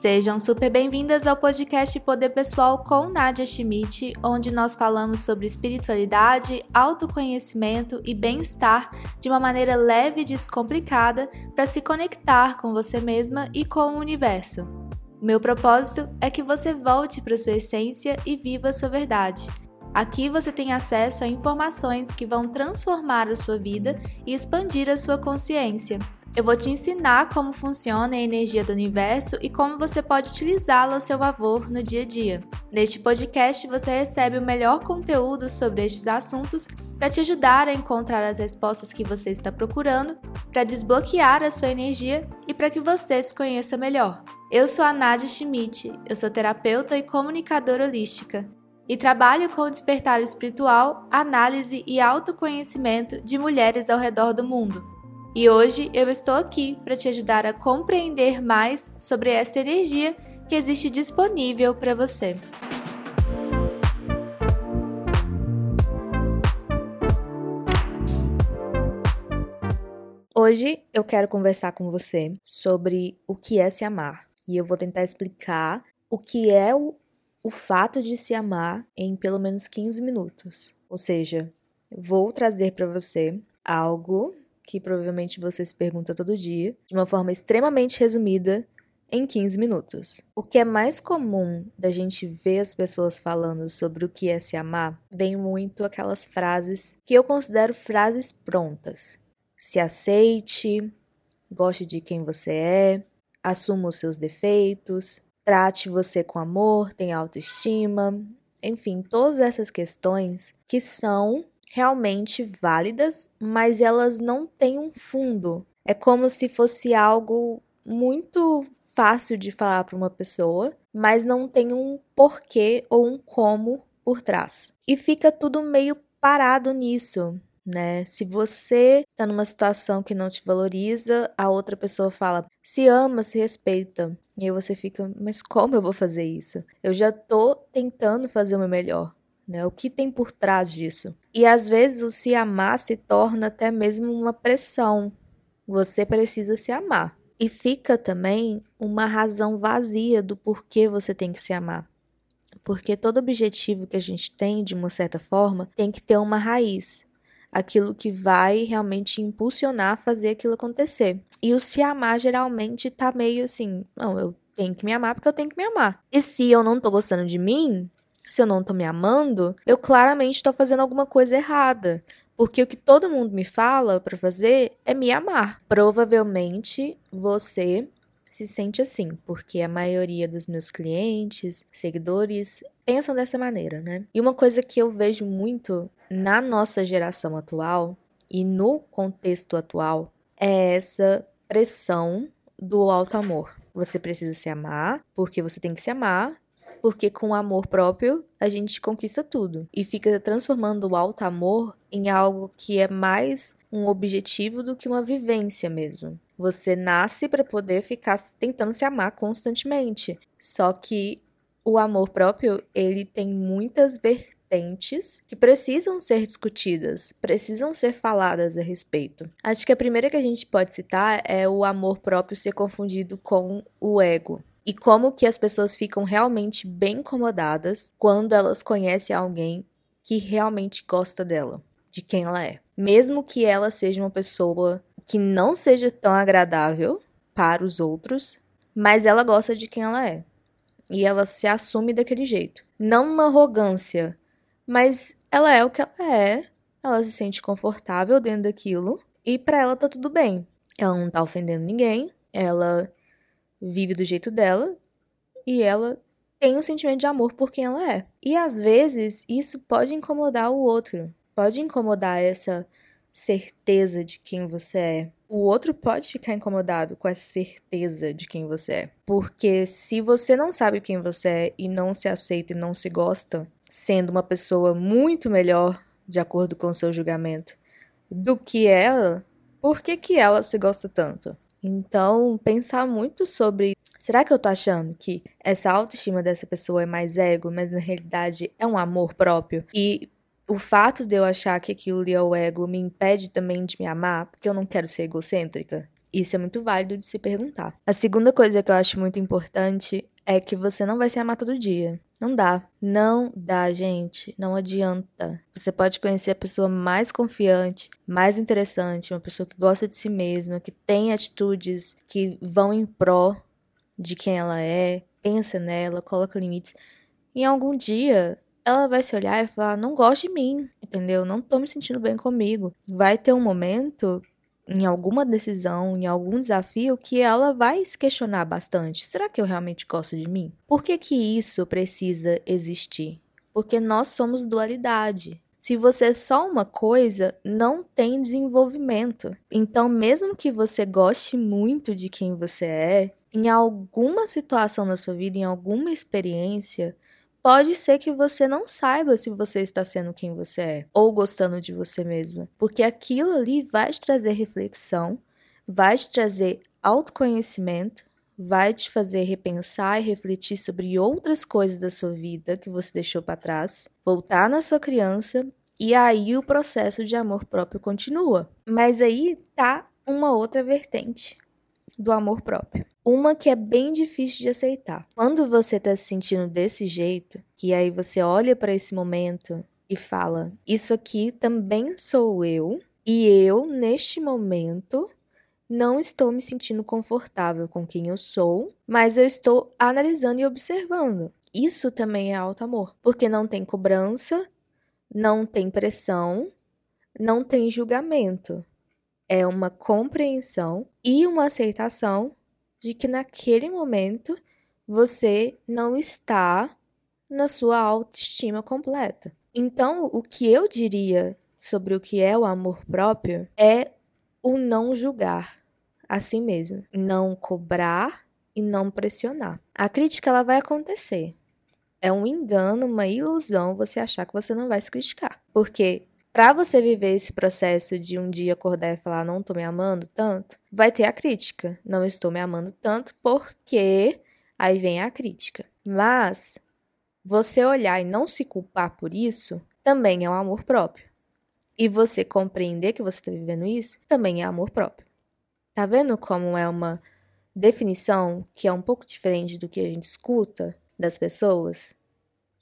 Sejam super bem-vindas ao podcast Poder Pessoal com Nadia Schmidt, onde nós falamos sobre espiritualidade, autoconhecimento e bem-estar de uma maneira leve e descomplicada para se conectar com você mesma e com o universo. Meu propósito é que você volte para sua essência e viva sua verdade. Aqui você tem acesso a informações que vão transformar a sua vida e expandir a sua consciência. Eu vou te ensinar como funciona a energia do universo e como você pode utilizá-la a seu favor no dia a dia. Neste podcast, você recebe o melhor conteúdo sobre estes assuntos para te ajudar a encontrar as respostas que você está procurando, para desbloquear a sua energia e para que você se conheça melhor. Eu sou a Nadia Schmidt, eu sou terapeuta e comunicadora holística e trabalho com o despertar espiritual, análise e autoconhecimento de mulheres ao redor do mundo. E hoje eu estou aqui para te ajudar a compreender mais sobre essa energia que existe disponível para você. Hoje eu quero conversar com você sobre o que é se amar e eu vou tentar explicar o que é o, o fato de se amar em pelo menos 15 minutos. Ou seja, vou trazer para você algo que provavelmente você se pergunta todo dia, de uma forma extremamente resumida, em 15 minutos. O que é mais comum da gente ver as pessoas falando sobre o que é se amar, vem muito aquelas frases que eu considero frases prontas. Se aceite, goste de quem você é, assuma os seus defeitos, trate você com amor, tenha autoestima, enfim, todas essas questões que são realmente válidas, mas elas não têm um fundo. É como se fosse algo muito fácil de falar para uma pessoa, mas não tem um porquê ou um como por trás. E fica tudo meio parado nisso, né? Se você tá numa situação que não te valoriza, a outra pessoa fala: "Se ama, se respeita". E aí você fica: "Mas como eu vou fazer isso? Eu já tô tentando fazer o meu melhor" né? O que tem por trás disso? E às vezes o se amar se torna até mesmo uma pressão. Você precisa se amar. E fica também uma razão vazia do porquê você tem que se amar. Porque todo objetivo que a gente tem, de uma certa forma, tem que ter uma raiz. Aquilo que vai realmente impulsionar a fazer aquilo acontecer. E o se amar geralmente tá meio assim: não, eu tenho que me amar porque eu tenho que me amar. E se eu não tô gostando de mim, se eu não tô me amando, eu claramente estou fazendo alguma coisa errada. Porque o que todo mundo me fala para fazer é me amar. Provavelmente você se sente assim, porque a maioria dos meus clientes, seguidores, pensam dessa maneira, né? E uma coisa que eu vejo muito na nossa geração atual e no contexto atual é essa pressão do alto amor. Você precisa se amar, porque você tem que se amar, porque com amor próprio a gente conquista tudo e fica transformando o alto amor em algo que é mais um objetivo do que uma vivência mesmo. Você nasce para poder ficar tentando se amar constantemente. Só que o amor próprio, ele tem muitas vertentes que precisam ser discutidas, precisam ser faladas a respeito. Acho que a primeira que a gente pode citar é o amor próprio ser confundido com o ego e como que as pessoas ficam realmente bem incomodadas quando elas conhecem alguém que realmente gosta dela, de quem ela é. Mesmo que ela seja uma pessoa que não seja tão agradável para os outros, mas ela gosta de quem ela é. E ela se assume daquele jeito. Não uma arrogância, mas ela é o que ela é. Ela se sente confortável dentro daquilo e para ela tá tudo bem. Ela não tá ofendendo ninguém, ela vive do jeito dela e ela tem um sentimento de amor por quem ela é. E às vezes isso pode incomodar o outro, pode incomodar essa certeza de quem você é. O outro pode ficar incomodado com a certeza de quem você é. Porque se você não sabe quem você é e não se aceita e não se gosta, sendo uma pessoa muito melhor, de acordo com o seu julgamento, do que ela, por que, que ela se gosta tanto? Então, pensar muito sobre será que eu tô achando que essa autoestima dessa pessoa é mais ego, mas na realidade é um amor próprio? E o fato de eu achar que aquilo ali é o ego me impede também de me amar, porque eu não quero ser egocêntrica. Isso é muito válido de se perguntar. A segunda coisa que eu acho muito importante é que você não vai se amar todo dia. Não dá. Não dá, gente. Não adianta. Você pode conhecer a pessoa mais confiante, mais interessante, uma pessoa que gosta de si mesma, que tem atitudes que vão em pró de quem ela é, pensa nela, coloca limites. Em algum dia, ela vai se olhar e falar: não gosto de mim, entendeu? Não tô me sentindo bem comigo. Vai ter um momento, em alguma decisão, em algum desafio, que ela vai se questionar bastante: será que eu realmente gosto de mim? Por que, que isso precisa existir? Porque nós somos dualidade. Se você é só uma coisa, não tem desenvolvimento. Então, mesmo que você goste muito de quem você é, em alguma situação na sua vida, em alguma experiência, Pode ser que você não saiba se você está sendo quem você é ou gostando de você mesma, porque aquilo ali vai te trazer reflexão, vai te trazer autoconhecimento, vai te fazer repensar e refletir sobre outras coisas da sua vida que você deixou para trás, voltar na sua criança e aí o processo de amor próprio continua. Mas aí tá uma outra vertente do amor próprio. Uma que é bem difícil de aceitar. Quando você está se sentindo desse jeito, que aí você olha para esse momento e fala: Isso aqui também sou eu, e eu, neste momento, não estou me sentindo confortável com quem eu sou, mas eu estou analisando e observando. Isso também é alto amor, porque não tem cobrança, não tem pressão, não tem julgamento. É uma compreensão e uma aceitação de que naquele momento você não está na sua autoestima completa. Então, o que eu diria sobre o que é o amor próprio é o não julgar a si mesmo, não cobrar e não pressionar. A crítica ela vai acontecer. É um engano, uma ilusão você achar que você não vai se criticar, porque para você viver esse processo de um dia acordar e falar não tô me amando tanto, vai ter a crítica. Não estou me amando tanto porque aí vem a crítica. Mas você olhar e não se culpar por isso também é um amor próprio. E você compreender que você está vivendo isso também é amor próprio. Tá vendo como é uma definição que é um pouco diferente do que a gente escuta das pessoas?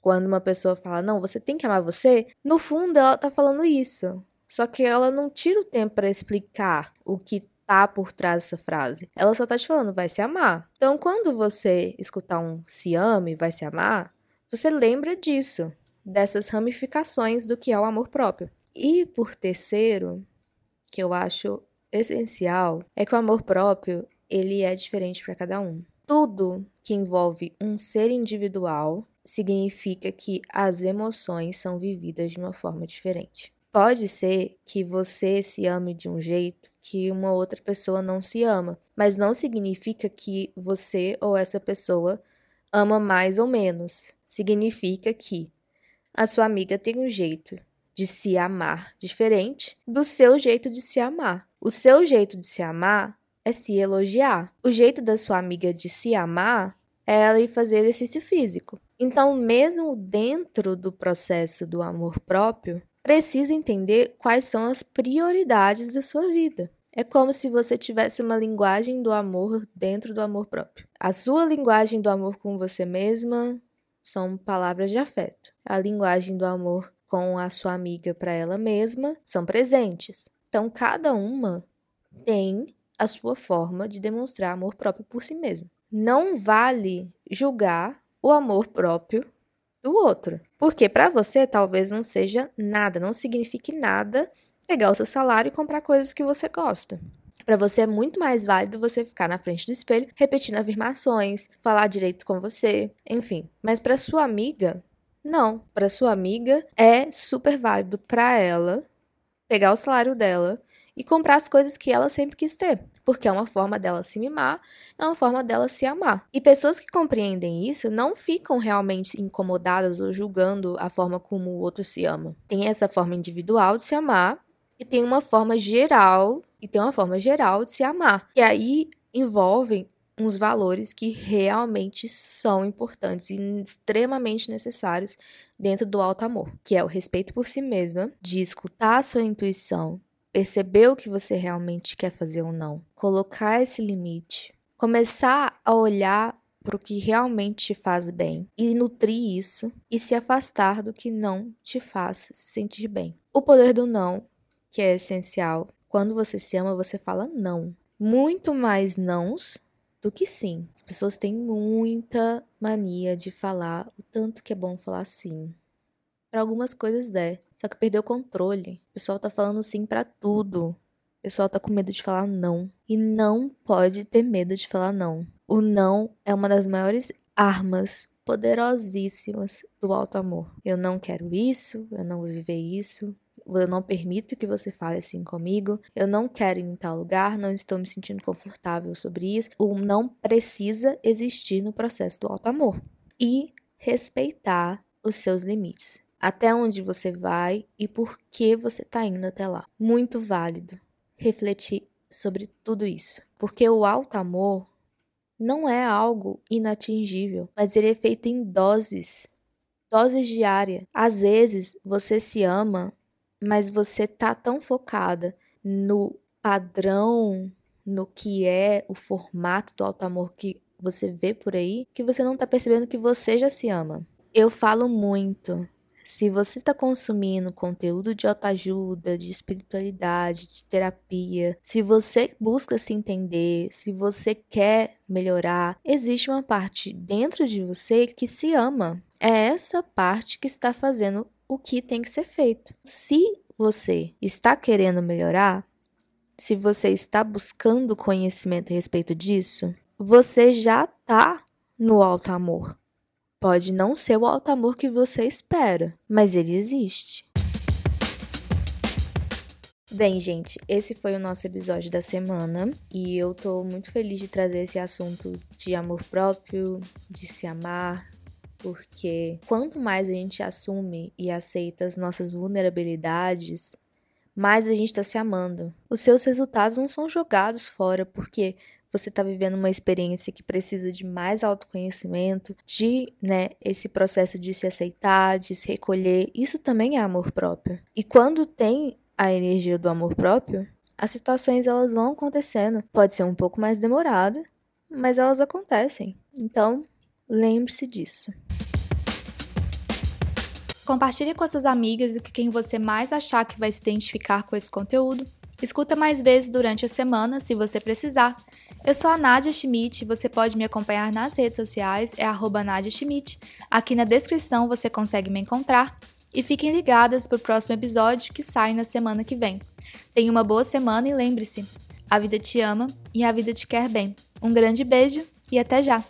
Quando uma pessoa fala, não, você tem que amar você, no fundo ela tá falando isso. Só que ela não tira o tempo para explicar o que tá por trás dessa frase. Ela só tá te falando, vai se amar. Então, quando você escutar um se ame, vai se amar, você lembra disso, dessas ramificações do que é o amor próprio. E por terceiro, que eu acho essencial, é que o amor próprio, ele é diferente para cada um. Tudo que envolve um ser individual significa que as emoções são vividas de uma forma diferente. Pode ser que você se ame de um jeito que uma outra pessoa não se ama, mas não significa que você ou essa pessoa ama mais ou menos. Significa que a sua amiga tem um jeito de se amar diferente do seu jeito de se amar. O seu jeito de se amar é se elogiar. O jeito da sua amiga de se amar é ela ir fazer exercício físico. Então, mesmo dentro do processo do amor próprio, precisa entender quais são as prioridades da sua vida. É como se você tivesse uma linguagem do amor dentro do amor próprio. A sua linguagem do amor com você mesma são palavras de afeto. A linguagem do amor com a sua amiga para ela mesma são presentes. Então, cada uma tem a sua forma de demonstrar amor próprio por si mesma. Não vale julgar o amor próprio do outro. Porque para você talvez não seja nada, não signifique nada pegar o seu salário e comprar coisas que você gosta. Para você é muito mais válido você ficar na frente do espelho, repetindo afirmações, falar direito com você, enfim. Mas para sua amiga, não. Para sua amiga é super válido para ela pegar o salário dela e comprar as coisas que ela sempre quis ter porque é uma forma dela se mimar, é uma forma dela se amar. E pessoas que compreendem isso não ficam realmente incomodadas ou julgando a forma como o outro se ama. Tem essa forma individual de se amar e tem uma forma geral e tem uma forma geral de se amar. E aí envolvem uns valores que realmente são importantes e extremamente necessários dentro do alto amor, que é o respeito por si mesma, de escutar a sua intuição, perceber o que você realmente quer fazer ou não, colocar esse limite, começar a olhar para o que realmente te faz bem e nutrir isso e se afastar do que não te faz se sentir bem. O poder do não, que é essencial. Quando você se ama, você fala não. Muito mais nãos do que sim. As pessoas têm muita mania de falar o tanto que é bom falar sim. Para algumas coisas der, só que perdeu o controle. O pessoal tá falando sim para tudo. Pessoal tá com medo de falar não. E não pode ter medo de falar não. O não é uma das maiores armas poderosíssimas do alto amor. Eu não quero isso, eu não vou viver isso, eu não permito que você fale assim comigo, eu não quero ir em tal lugar, não estou me sentindo confortável sobre isso. O não precisa existir no processo do alto amor. E respeitar os seus limites. Até onde você vai e por que você está indo até lá. Muito válido refletir sobre tudo isso. Porque o alto amor não é algo inatingível, mas ele é feito em doses, doses diárias. Às vezes você se ama, mas você tá tão focada no padrão, no que é o formato do alto amor que você vê por aí, que você não tá percebendo que você já se ama. Eu falo muito se você está consumindo conteúdo de autoajuda, de espiritualidade, de terapia, se você busca se entender, se você quer melhorar, existe uma parte dentro de você que se ama. É essa parte que está fazendo o que tem que ser feito. Se você está querendo melhorar, se você está buscando conhecimento a respeito disso, você já está no alto amor. Pode não ser o alto amor que você espera, mas ele existe. Bem, gente, esse foi o nosso episódio da semana e eu tô muito feliz de trazer esse assunto de amor próprio, de se amar, porque quanto mais a gente assume e aceita as nossas vulnerabilidades, mais a gente está se amando. Os seus resultados não são jogados fora porque você está vivendo uma experiência que precisa de mais autoconhecimento, de, né, esse processo de se aceitar, de se recolher, isso também é amor próprio. E quando tem a energia do amor próprio, as situações elas vão acontecendo. Pode ser um pouco mais demorada, mas elas acontecem. Então, lembre-se disso. Compartilhe com suas amigas e com quem você mais achar que vai se identificar com esse conteúdo. Escuta mais vezes durante a semana, se você precisar. Eu sou a Nadia Schmidt, você pode me acompanhar nas redes sociais, é arroba Nadia Schmidt. Aqui na descrição você consegue me encontrar. E fiquem ligadas para o próximo episódio que sai na semana que vem. Tenha uma boa semana e lembre-se, a vida te ama e a vida te quer bem. Um grande beijo e até já!